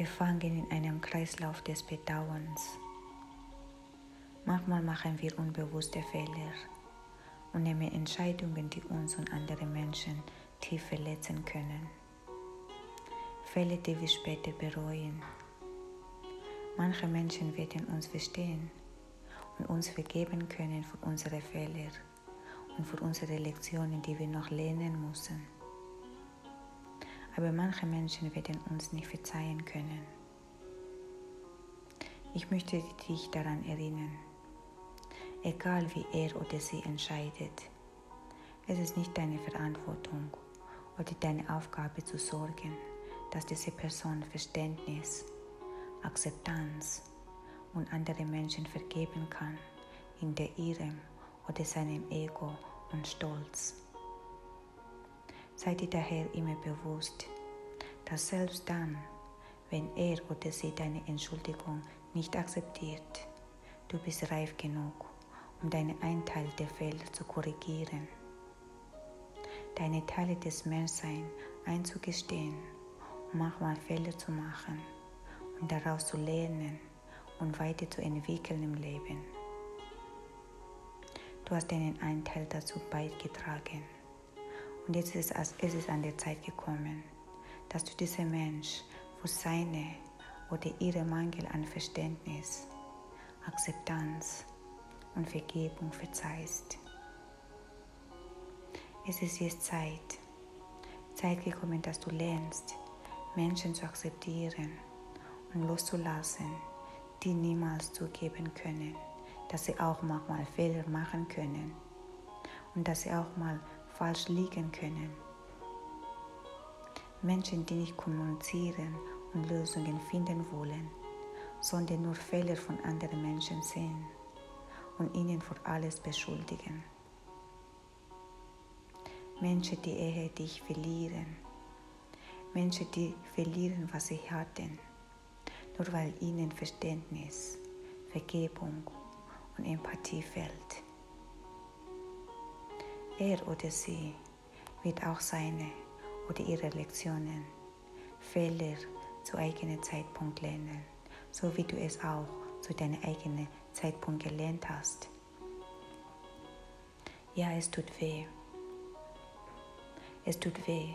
gefangen in einem Kreislauf des Bedauerns. Manchmal machen wir unbewusste Fehler und nehmen Entscheidungen, die uns und andere Menschen tief verletzen können. Fälle, die wir später bereuen. Manche Menschen werden uns verstehen und uns vergeben können für unsere Fehler und für unsere Lektionen, die wir noch lernen müssen. Aber manche Menschen werden uns nicht verzeihen können. Ich möchte dich daran erinnern, egal wie er oder sie entscheidet, es ist nicht deine Verantwortung oder deine Aufgabe zu sorgen, dass diese Person Verständnis, Akzeptanz und andere Menschen vergeben kann in der ihrem oder seinem Ego und Stolz. Sei dir daher immer bewusst, dass selbst dann, wenn er oder sie deine Entschuldigung nicht akzeptiert, du bist reif genug, um deine Einteil der Fehler zu korrigieren, deine Teile des Menschseins einzugestehen und manchmal Fehler zu machen und daraus zu lernen und weiterzuentwickeln im Leben. Du hast deinen Anteil dazu beigetragen. Und jetzt ist es an der Zeit gekommen, dass du diesem Mensch für seine oder ihre Mangel an Verständnis, Akzeptanz und Vergebung verzeihst. Es ist jetzt Zeit, Zeit gekommen, dass du lernst, Menschen zu akzeptieren und loszulassen, die niemals zugeben können, dass sie auch manchmal Fehler machen können und dass sie auch mal falsch liegen können. Menschen, die nicht kommunizieren und Lösungen finden wollen, sondern nur Fehler von anderen Menschen sehen und ihnen für alles beschuldigen. Menschen, die eher dich verlieren. Menschen, die verlieren, was sie hatten, nur weil ihnen Verständnis, Vergebung und Empathie fehlt. Er oder sie wird auch seine oder ihre Lektionen, Fehler zu eigenem Zeitpunkt lernen, so wie du es auch zu deinem eigenen Zeitpunkt gelernt hast. Ja, es tut weh. Es tut weh,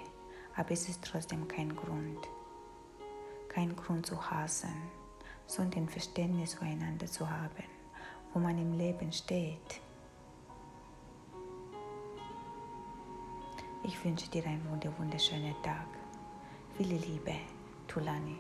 aber es ist trotzdem kein Grund. Kein Grund zu hassen, sondern Verständnis füreinander zu haben, wo man im Leben steht. Ich wünsche dir einen wunderschönen Tag. Viele Liebe, Tulani.